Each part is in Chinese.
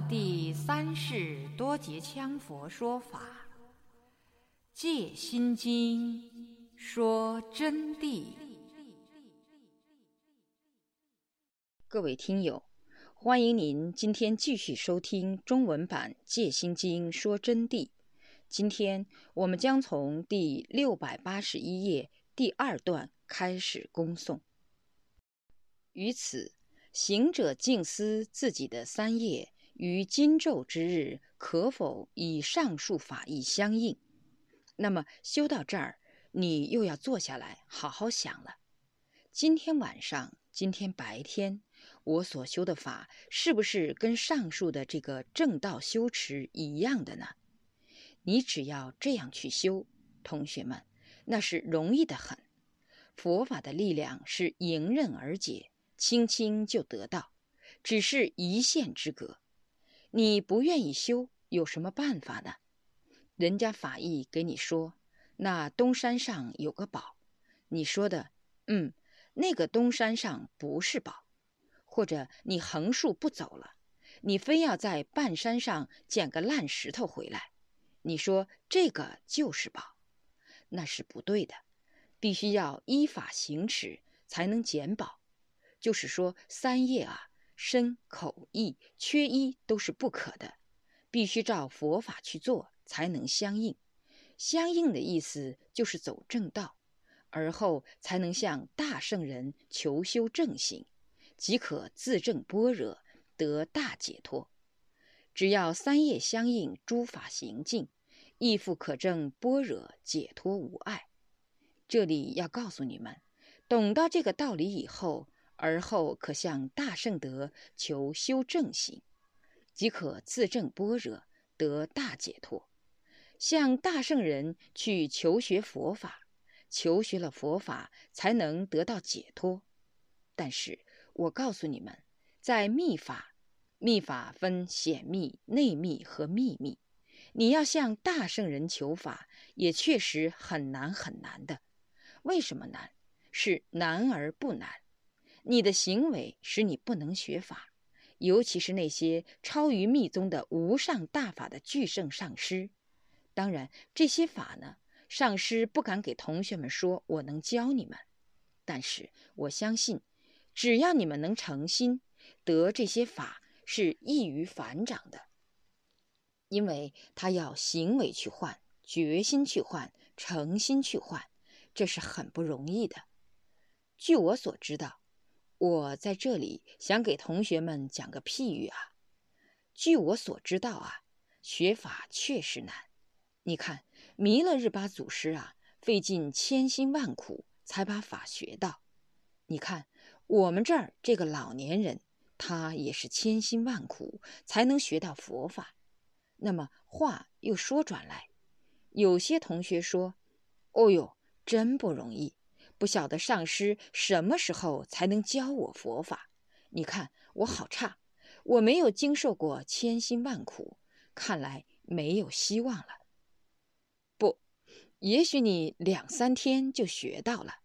第三世多杰羌佛说法，《戒心经》说真谛。各位听友，欢迎您今天继续收听中文版《戒心经》说真谛。今天我们将从第六百八十一页第二段开始恭诵。于此。行者静思自己的三业于今昼之日可否以上述法义相应？那么修到这儿，你又要坐下来好好想了。今天晚上，今天白天，我所修的法是不是跟上述的这个正道修持一样的呢？你只要这样去修，同学们，那是容易的很。佛法的力量是迎刃而解。轻轻就得到，只是一线之隔。你不愿意修，有什么办法呢？人家法义给你说，那东山上有个宝，你说的，嗯，那个东山上不是宝，或者你横竖不走了，你非要在半山上捡个烂石头回来，你说这个就是宝，那是不对的，必须要依法行持才能捡宝。就是说，三业啊，身口意缺一都是不可的，必须照佛法去做才能相应。相应的意思就是走正道，而后才能向大圣人求修正行，即可自证般若，得大解脱。只要三业相应，诸法行尽，亦复可证般若解脱无碍。这里要告诉你们，懂到这个道理以后。而后可向大圣德求修正行，即可自证般若，得大解脱。向大圣人去求学佛法，求学了佛法才能得到解脱。但是我告诉你们，在密法，密法分显密、内密和秘密。你要向大圣人求法，也确实很难很难的。为什么难？是难而不难。你的行为使你不能学法，尤其是那些超于密宗的无上大法的巨圣上师。当然，这些法呢，上师不敢给同学们说，我能教你们。但是我相信，只要你们能诚心得这些法，是易于反掌的。因为他要行为去换，决心去换，诚心去换，这是很不容易的。据我所知道。我在这里想给同学们讲个譬喻啊。据我所知道啊，学法确实难。你看弥勒日巴祖师啊，费尽千辛万苦才把法学到。你看我们这儿这个老年人，他也是千辛万苦才能学到佛法。那么话又说转来，有些同学说：“哦呦，真不容易。”不晓得上师什么时候才能教我佛法？你看我好差，我没有经受过千辛万苦，看来没有希望了。不，也许你两三天就学到了，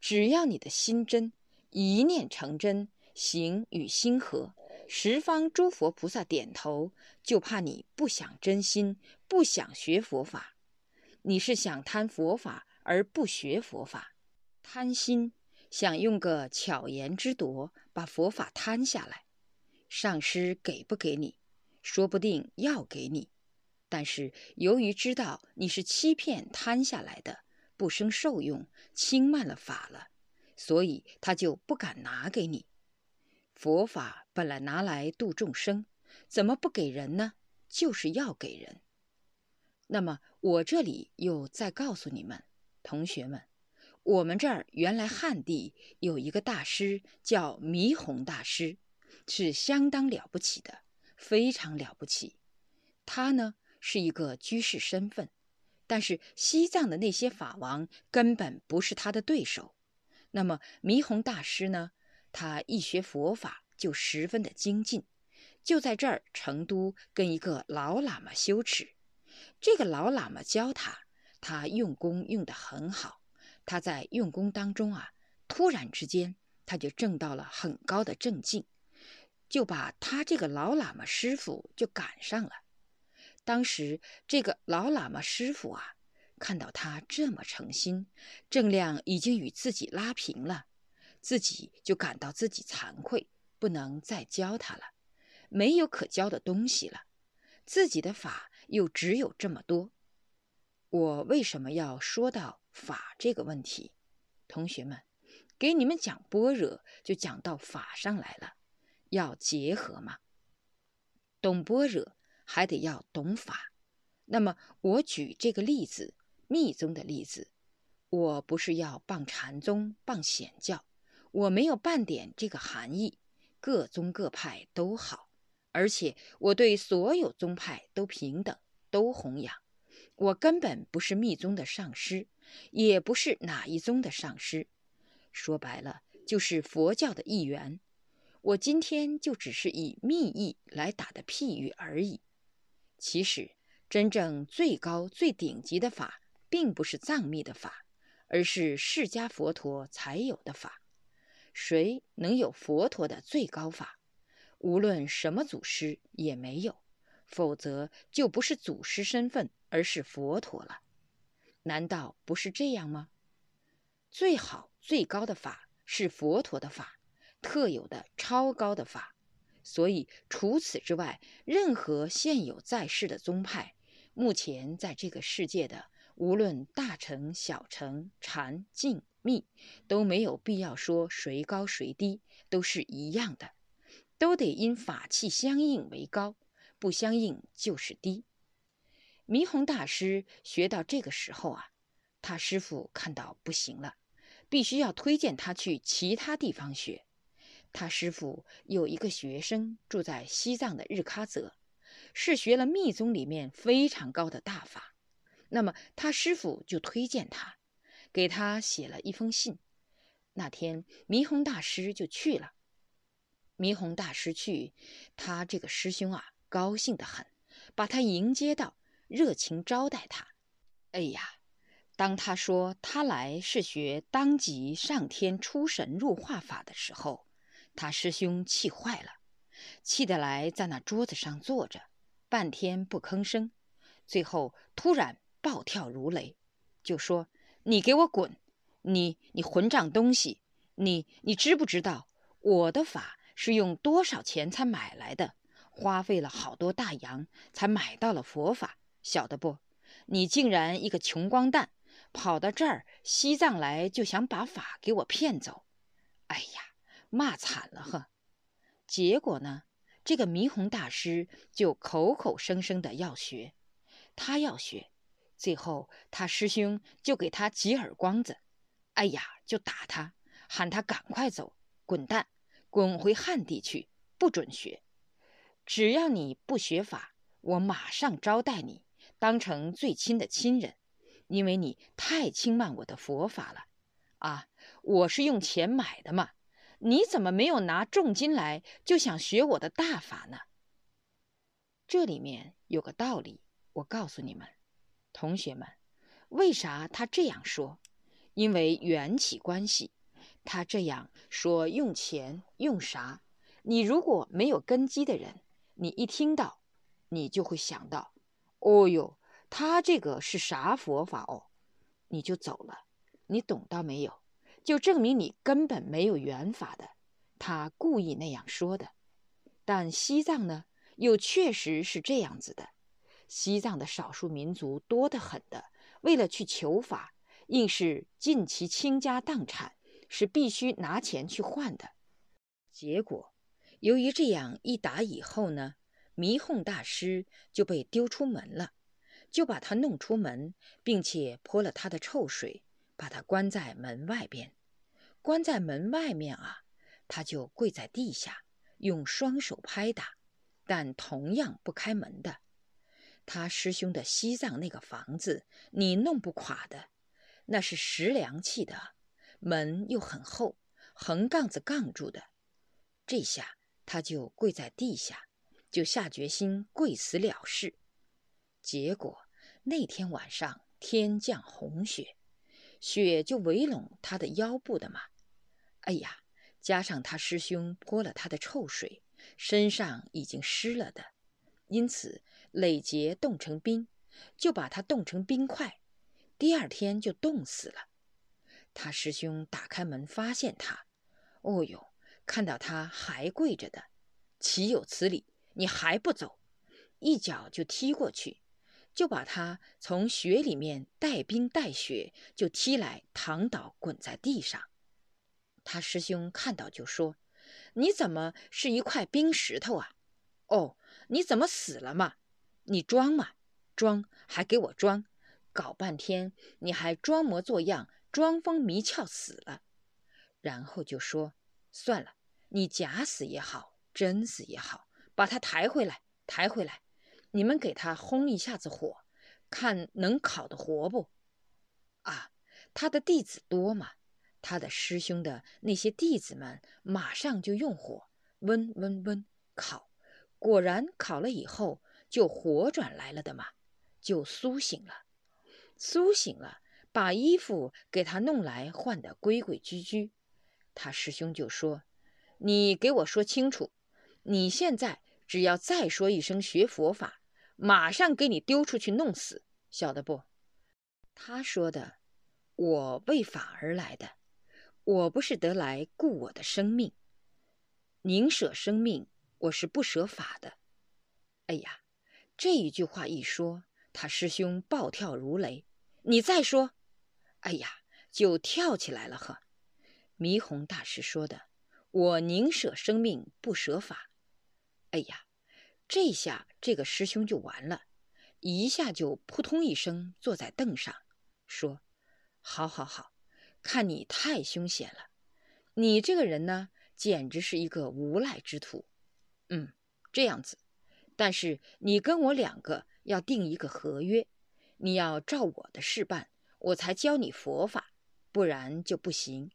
只要你的心真，一念成真，行与心合，十方诸佛菩萨点头，就怕你不想真心，不想学佛法。你是想贪佛法而不学佛法。贪心想用个巧言之夺把佛法贪下来，上师给不给你？说不定要给你，但是由于知道你是欺骗贪下来的，不生受用，轻慢了法了，所以他就不敢拿给你。佛法本来拿来度众生，怎么不给人呢？就是要给人。那么我这里又再告诉你们，同学们。我们这儿原来汉地有一个大师叫弥宏大师，是相当了不起的，非常了不起。他呢是一个居士身份，但是西藏的那些法王根本不是他的对手。那么弥宏大师呢，他一学佛法就十分的精进，就在这儿成都跟一个老喇嘛修持。这个老喇嘛教他，他用功用得很好。他在用功当中啊，突然之间他就证到了很高的正境，就把他这个老喇嘛师傅就赶上了。当时这个老喇嘛师傅啊，看到他这么诚心，正量已经与自己拉平了，自己就感到自己惭愧，不能再教他了，没有可教的东西了，自己的法又只有这么多。我为什么要说到法这个问题？同学们，给你们讲般若，就讲到法上来了。要结合嘛，懂般若还得要懂法。那么我举这个例子，密宗的例子，我不是要傍禅宗、傍显教，我没有半点这个含义。各宗各派都好，而且我对所有宗派都平等，都弘扬。我根本不是密宗的上师，也不是哪一宗的上师，说白了就是佛教的一员。我今天就只是以密意来打的譬喻而已。其实，真正最高最顶级的法，并不是藏密的法，而是释迦佛陀才有的法。谁能有佛陀的最高法？无论什么祖师也没有，否则就不是祖师身份，而是佛陀了。难道不是这样吗？最好最高的法是佛陀的法。特有的超高的法，所以除此之外，任何现有在世的宗派，目前在这个世界的，无论大乘、小乘、禅、净、密，都没有必要说谁高谁低，都是一样的，都得因法器相应为高，不相应就是低。弥弘大师学到这个时候啊，他师傅看到不行了，必须要推荐他去其他地方学。他师傅有一个学生住在西藏的日喀则，是学了密宗里面非常高的大法。那么他师傅就推荐他，给他写了一封信。那天弥弘大师就去了。弥弘大师去，他这个师兄啊高兴得很，把他迎接到，热情招待他。哎呀，当他说他来是学当即上天出神入化法的时候。他师兄气坏了，气得来在那桌子上坐着，半天不吭声，最后突然暴跳如雷，就说：“你给我滚！你你混账东西！你你知不知道我的法是用多少钱才买来的？花费了好多大洋才买到了佛法，晓得不？你竟然一个穷光蛋，跑到这儿西藏来就想把法给我骗走！哎呀！”骂惨了呵，结果呢？这个弥弘大师就口口声声的要学，他要学，最后他师兄就给他几耳光子，哎呀，就打他，喊他赶快走，滚蛋，滚回汉地去，不准学。只要你不学法，我马上招待你，当成最亲的亲人，因为你太轻慢我的佛法了。啊，我是用钱买的嘛。你怎么没有拿重金来，就想学我的大法呢？这里面有个道理，我告诉你们，同学们，为啥他这样说？因为缘起关系，他这样说用钱用啥？你如果没有根基的人，你一听到，你就会想到，哦哟，他这个是啥佛法哦？你就走了，你懂到没有？就证明你根本没有缘法的，他故意那样说的。但西藏呢，又确实是这样子的。西藏的少数民族多得很的，为了去求法，硬是尽其倾家荡产，是必须拿钱去换的。结果，由于这样一打以后呢，弥哄大师就被丢出门了，就把他弄出门，并且泼了他的臭水。把他关在门外边，关在门外面啊，他就跪在地下，用双手拍打，但同样不开门的。他师兄的西藏那个房子，你弄不垮的，那是石梁砌的，门又很厚，横杠子杠住的。这下他就跪在地下，就下决心跪死了事。结果那天晚上天降红雪。雪就围拢他的腰部的嘛，哎呀，加上他师兄泼了他的臭水，身上已经湿了的，因此累结冻成冰，就把他冻成冰块，第二天就冻死了。他师兄打开门发现他，哦哟，看到他还跪着的，岂有此理！你还不走？一脚就踢过去，就把他从雪里面带冰带雪就踢来，躺倒滚在地上。他师兄看到就说：“你怎么是一块冰石头啊？哦，你怎么死了嘛？你装嘛，装还给我装，搞半天你还装模作样，装疯迷窍死了。”然后就说：“算了，你假死也好，真死也好，把他抬回来，抬回来，你们给他烘一下子火，看能烤得活不？啊，他的弟子多嘛。”他的师兄的那些弟子们马上就用火温温温烤，果然烤了以后就活转来了的嘛，就苏醒了。苏醒了，把衣服给他弄来换得规规矩矩。他师兄就说：“你给我说清楚，你现在只要再说一声学佛法，马上给你丢出去弄死，晓得不？”他说的：“我为法而来的。”我不是得来顾我的生命，宁舍生命，我是不舍法的。哎呀，这一句话一说，他师兄暴跳如雷。你再说，哎呀，就跳起来了呵。弥弘大师说的，我宁舍生命，不舍法。哎呀，这下这个师兄就完了，一下就扑通一声坐在凳上，说：“好好好。”看你太凶险了，你这个人呢，简直是一个无赖之徒。嗯，这样子，但是你跟我两个要定一个合约，你要照我的事办，我才教你佛法，不然就不行。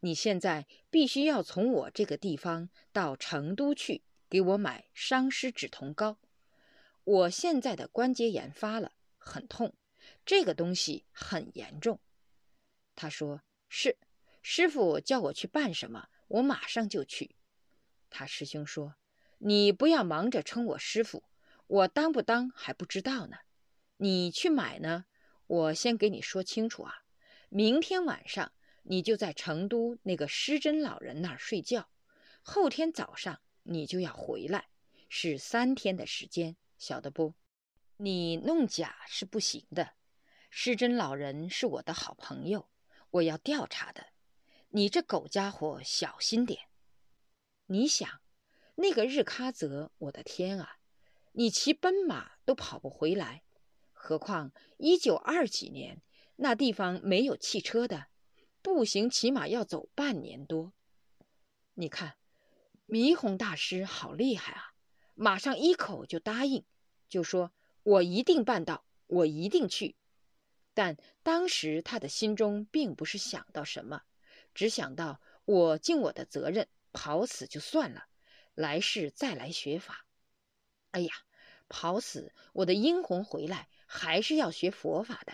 你现在必须要从我这个地方到成都去给我买伤湿止痛膏。我现在的关节炎发了，很痛，这个东西很严重。他说：“是，师傅叫我去办什么，我马上就去。”他师兄说：“你不要忙着称我师傅，我当不当还不知道呢。你去买呢，我先给你说清楚啊。明天晚上你就在成都那个施真老人那儿睡觉，后天早上你就要回来，是三天的时间，晓得不？你弄假是不行的。施真老人是我的好朋友。”我要调查的，你这狗家伙小心点！你想，那个日喀则，我的天啊，你骑奔马都跑不回来，何况一九二几年那地方没有汽车的，步行起码要走半年多。你看，弥弘大师好厉害啊，马上一口就答应，就说我一定办到，我一定去。但当时他的心中并不是想到什么，只想到我尽我的责任，跑死就算了，来世再来学法。哎呀，跑死我的阴魂回来还是要学佛法的。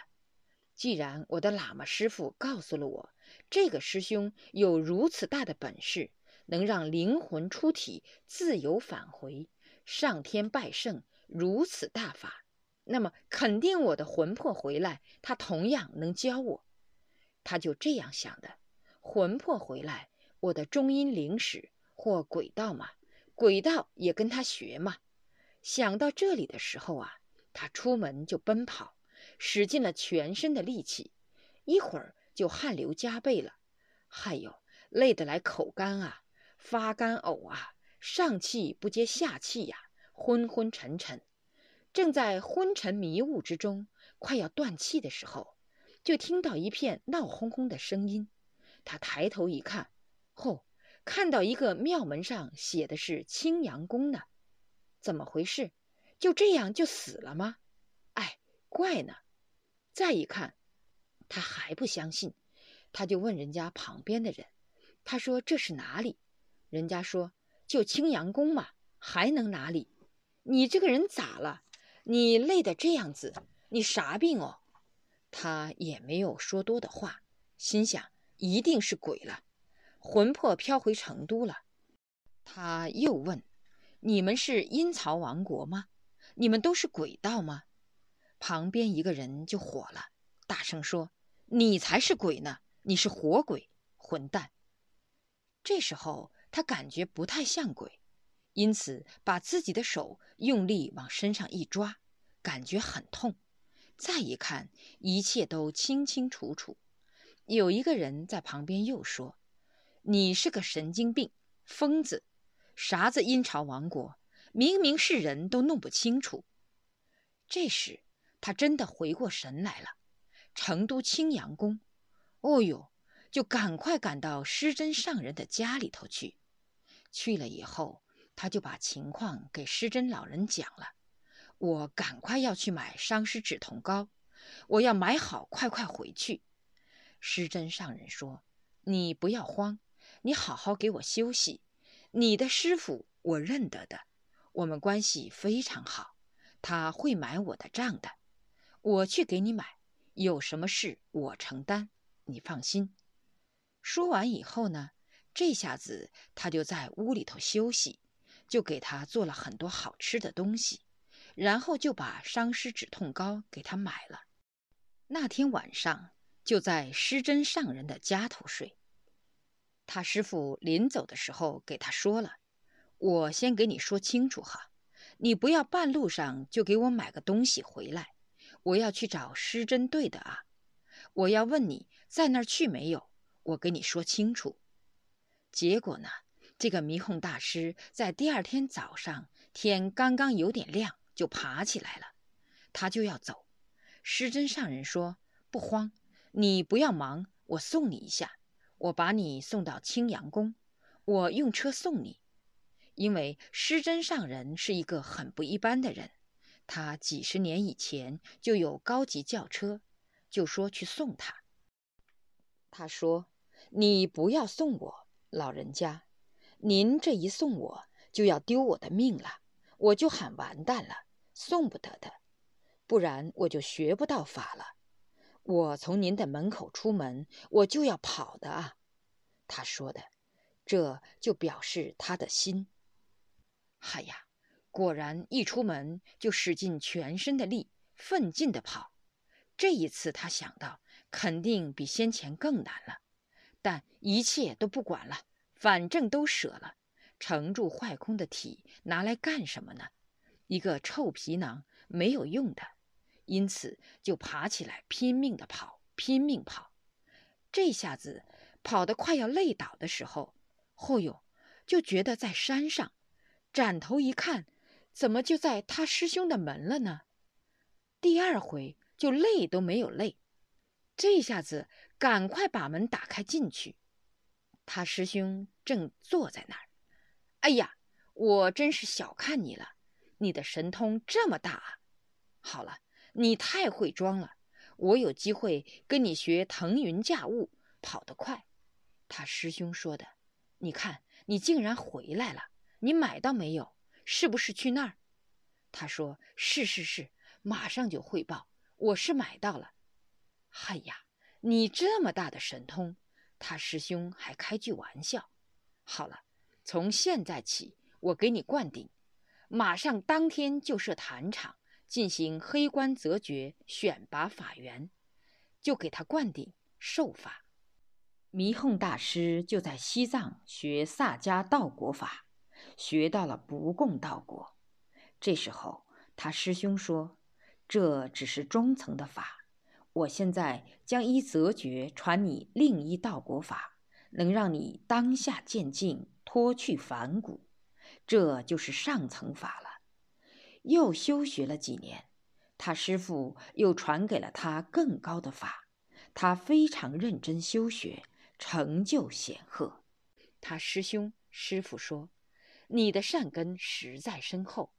既然我的喇嘛师傅告诉了我，这个师兄有如此大的本事，能让灵魂出体自由返回，上天拜圣，如此大法。那么肯定我的魂魄回来，他同样能教我。他就这样想的：魂魄回来，我的中阴灵使或鬼道嘛，鬼道也跟他学嘛。想到这里的时候啊，他出门就奔跑，使尽了全身的力气，一会儿就汗流浃背了，还有累得来口干啊，发干呕啊，上气不接下气呀，昏昏沉沉。正在昏沉迷雾之中，快要断气的时候，就听到一片闹哄哄的声音。他抬头一看，嚯，看到一个庙门上写的是青阳宫呢。怎么回事？就这样就死了吗？哎，怪呢。再一看，他还不相信，他就问人家旁边的人：“他说这是哪里？”人家说：“就青阳宫嘛，还能哪里？你这个人咋了？”你累得这样子，你啥病哦？他也没有说多的话，心想一定是鬼了，魂魄飘回成都了。他又问你们是阴曹王国吗？你们都是鬼道吗？”旁边一个人就火了，大声说：“你才是鬼呢！你是活鬼，混蛋！”这时候他感觉不太像鬼，因此把自己的手用力往身上一抓，感觉很痛。再一看，一切都清清楚楚。有一个人在旁边又说：“你是个神经病，疯子！啥子阴曹王国，明明是人都弄不清楚。”这时他真的回过神来了，成都青阳宫。哦呦！就赶快赶到施真上人的家里头去。去了以后，他就把情况给施真老人讲了。我赶快要去买伤湿止痛膏，我要买好，快快回去。施真上人说：“你不要慌，你好好给我休息。你的师傅我认得的，我们关系非常好，他会买我的账的。我去给你买，有什么事我承担，你放心。”说完以后呢，这下子他就在屋里头休息，就给他做了很多好吃的东西，然后就把伤湿止痛膏给他买了。那天晚上就在施针上人的家头睡。他师傅临走的时候给他说了：“我先给你说清楚哈，你不要半路上就给我买个东西回来，我要去找施针对的啊，我要问你在那儿去没有。”我给你说清楚，结果呢？这个迷哄大师在第二天早上，天刚刚有点亮，就爬起来了，他就要走。施真上人说：“不慌，你不要忙，我送你一下，我把你送到青阳宫，我用车送你。因为施真上人是一个很不一般的人，他几十年以前就有高级轿车，就说去送他。他说。”你不要送我，老人家，您这一送我就要丢我的命了，我就喊完蛋了，送不得的，不然我就学不到法了。我从您的门口出门，我就要跑的啊。他说的，这就表示他的心。哎呀，果然一出门就使尽全身的力，奋进的跑。这一次他想到，肯定比先前更难了。但一切都不管了，反正都舍了。盛住坏空的体拿来干什么呢？一个臭皮囊没有用的，因此就爬起来拼命的跑，拼命跑。这下子跑得快要累倒的时候，后哟，就觉得在山上，转头一看，怎么就在他师兄的门了呢？第二回就累都没有累，这下子。赶快把门打开进去，他师兄正坐在那儿。哎呀，我真是小看你了，你的神通这么大啊！好了，你太会装了，我有机会跟你学腾云驾雾，跑得快。他师兄说的，你看你竟然回来了，你买到没有？是不是去那儿？他说是是是，马上就汇报，我是买到了。哎呀！你这么大的神通，他师兄还开句玩笑。好了，从现在起，我给你灌顶，马上当天就设坛场，进行黑官择爵，选拔法员，就给他灌顶受法。弥哄大师就在西藏学萨迦道国法，学到了不共道国。这时候，他师兄说：“这只是中层的法。”我现在将一则诀传你另一道国法，能让你当下渐进，脱去凡骨，这就是上层法了。又修学了几年，他师傅又传给了他更高的法，他非常认真修学，成就显赫。他师兄师傅说：“你的善根实在深厚。”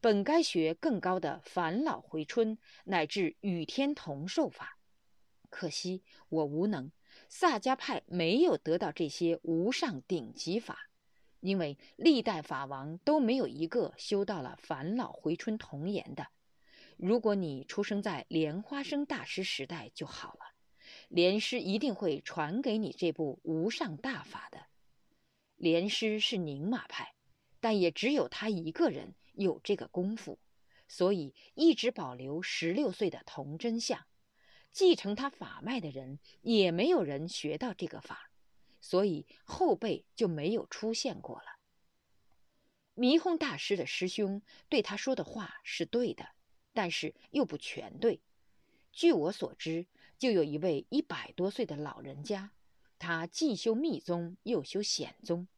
本该学更高的返老回春乃至与天同寿法，可惜我无能。萨迦派没有得到这些无上顶级法，因为历代法王都没有一个修到了返老回春童颜的。如果你出生在莲花生大师时代就好了，莲师一定会传给你这部无上大法的。莲师是宁玛派。但也只有他一个人有这个功夫，所以一直保留十六岁的童真相。继承他法脉的人也没有人学到这个法，所以后辈就没有出现过了。弥弘大师的师兄对他说的话是对的，但是又不全对。据我所知，就有一位一百多岁的老人家，他既修密宗又修显宗。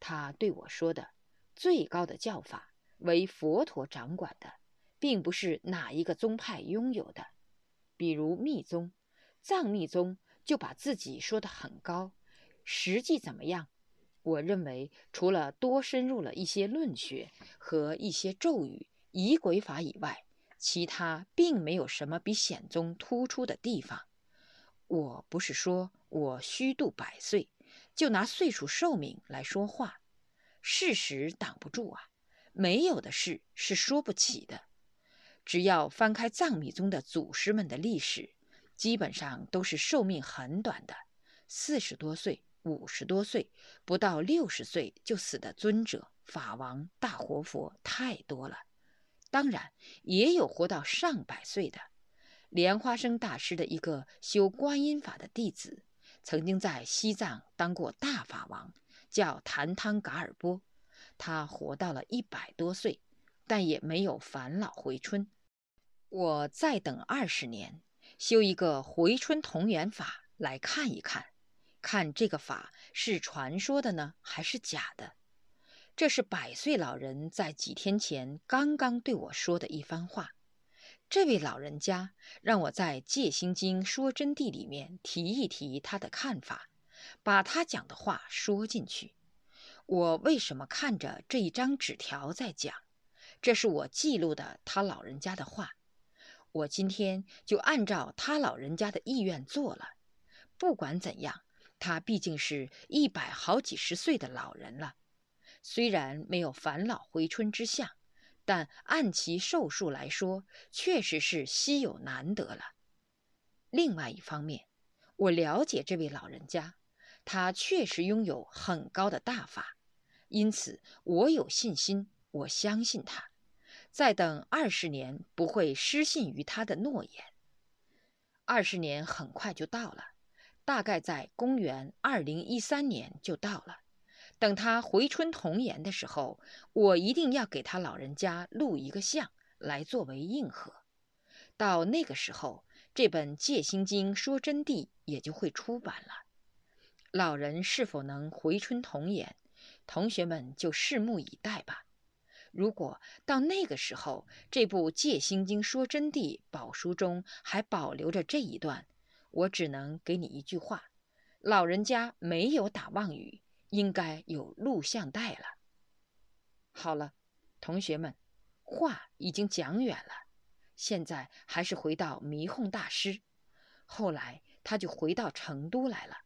他对我说的最高的教法为佛陀掌管的，并不是哪一个宗派拥有的。比如密宗、藏密宗就把自己说得很高，实际怎么样？我认为除了多深入了一些论学和一些咒语、仪轨法以外，其他并没有什么比显宗突出的地方。我不是说我虚度百岁，就拿岁数寿命来说话，事实挡不住啊，没有的事是说不起的。只要翻开藏密宗的祖师们的历史，基本上都是寿命很短的，四十多岁、五十多岁，不到六十岁就死的尊者、法王、大活佛太多了。当然，也有活到上百岁的。莲花生大师的一个修观音法的弟子，曾经在西藏当过大法王，叫谭汤噶尔波，他活到了一百多岁，但也没有返老回春。我再等二十年，修一个回春同源法来看一看，看这个法是传说的呢，还是假的？这是百岁老人在几天前刚刚对我说的一番话。这位老人家让我在《戒心经说真谛》里面提一提他的看法，把他讲的话说进去。我为什么看着这一张纸条在讲？这是我记录的他老人家的话。我今天就按照他老人家的意愿做了。不管怎样，他毕竟是一百好几十岁的老人了，虽然没有返老回春之相，但按其寿数来说，确实是稀有难得了。另外一方面，我了解这位老人家，他确实拥有很高的大法，因此我有信心，我相信他。再等二十年，不会失信于他的诺言。二十年很快就到了，大概在公元二零一三年就到了。等他回春童颜的时候，我一定要给他老人家录一个像，来作为应和。到那个时候，这本《戒心经说真谛》也就会出版了。老人是否能回春童颜，同学们就拭目以待吧。如果到那个时候，这部《戒心经说真谛》宝书中还保留着这一段，我只能给你一句话：老人家没有打妄语，应该有录像带了。好了，同学们，话已经讲远了，现在还是回到迷哄大师。后来他就回到成都来了，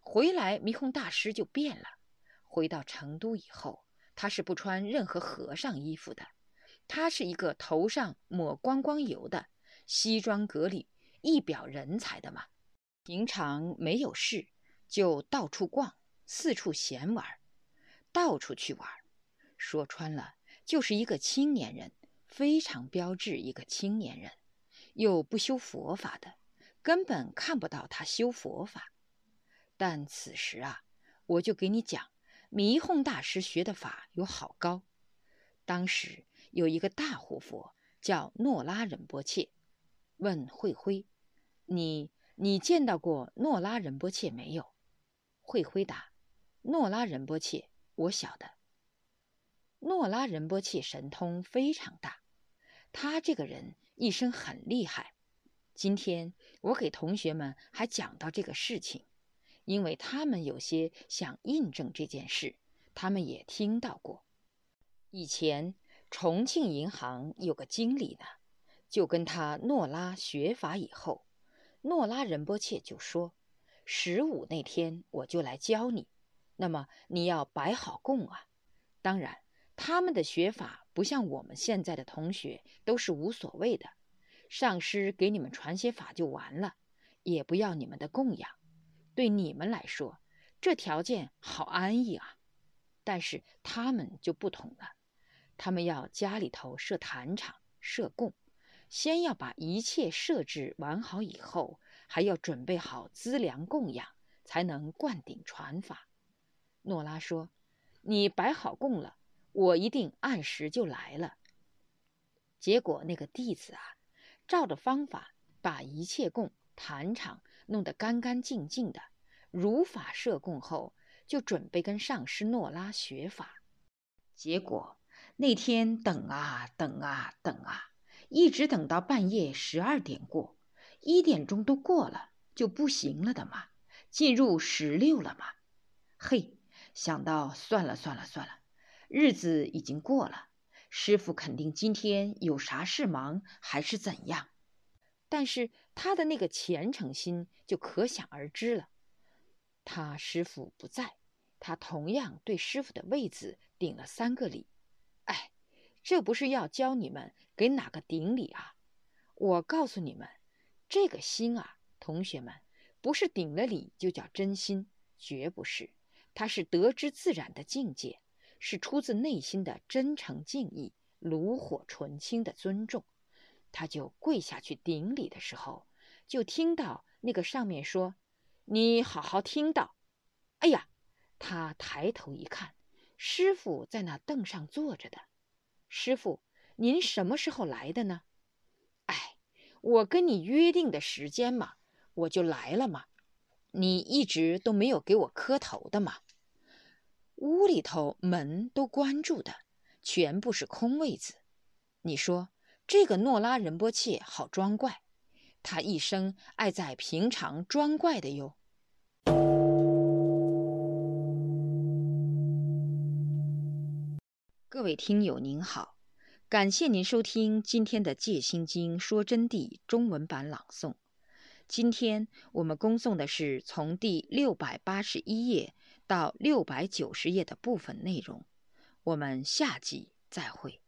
回来迷哄大师就变了。回到成都以后。他是不穿任何和尚衣服的，他是一个头上抹光光油的，西装革履，一表人才的嘛。平常没有事，就到处逛，四处闲玩，到处去玩。说穿了，就是一个青年人，非常标致一个青年人，又不修佛法的，根本看不到他修佛法。但此时啊，我就给你讲。迷哄大师学的法有好高。当时有一个大活佛叫诺拉仁波切，问慧辉：“你你见到过诺拉仁波切没有？”慧辉答：“诺拉仁波切，我晓得。诺拉仁波切神通非常大，他这个人一生很厉害。今天我给同学们还讲到这个事情。”因为他们有些想印证这件事，他们也听到过。以前重庆银行有个经理呢，就跟他诺拉学法以后，诺拉仁波切就说：“十五那天我就来教你，那么你要摆好供啊。当然，他们的学法不像我们现在的同学都是无所谓的，上师给你们传些法就完了，也不要你们的供养。”对你们来说，这条件好安逸啊！但是他们就不同了，他们要家里头设坛场、设供，先要把一切设置完好以后，还要准备好资粮供养，才能灌顶传法。诺拉说：“你摆好供了，我一定按时就来了。”结果那个弟子啊，照着方法把一切供坛场弄得干干净净的，如法设供后。就准备跟上师诺拉学法，结果那天等啊等啊等啊，一直等到半夜十二点过，一点钟都过了就不行了的嘛，进入十六了嘛。嘿，想到算了算了算了，日子已经过了，师傅肯定今天有啥事忙还是怎样，但是他的那个虔诚心就可想而知了。他师傅不在。他同样对师傅的位子顶了三个礼，哎，这不是要教你们给哪个顶礼啊？我告诉你们，这个心啊，同学们，不是顶了礼就叫真心，绝不是，它是得之自然的境界，是出自内心的真诚敬意、炉火纯青的尊重。他就跪下去顶礼的时候，就听到那个上面说：“你好好听到。”哎呀！他抬头一看，师傅在那凳上坐着的。师傅，您什么时候来的呢？哎，我跟你约定的时间嘛，我就来了嘛。你一直都没有给我磕头的嘛。屋里头门都关住的，全部是空位子。你说这个诺拉仁波切好装怪，他一生爱在平常装怪的哟。各位听友您好，感谢您收听今天的《戒心经说真谛》中文版朗诵。今天我们恭诵的是从第六百八十一页到六百九十页的部分内容。我们下集再会。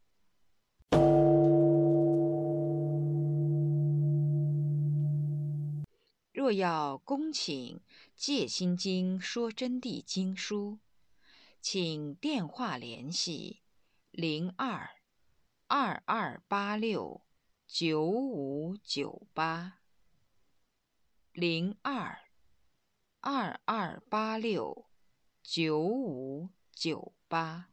若要恭请《戒心经说真谛》经书，请电话联系。零二二二八六九五九八，零二二二八六九五九八。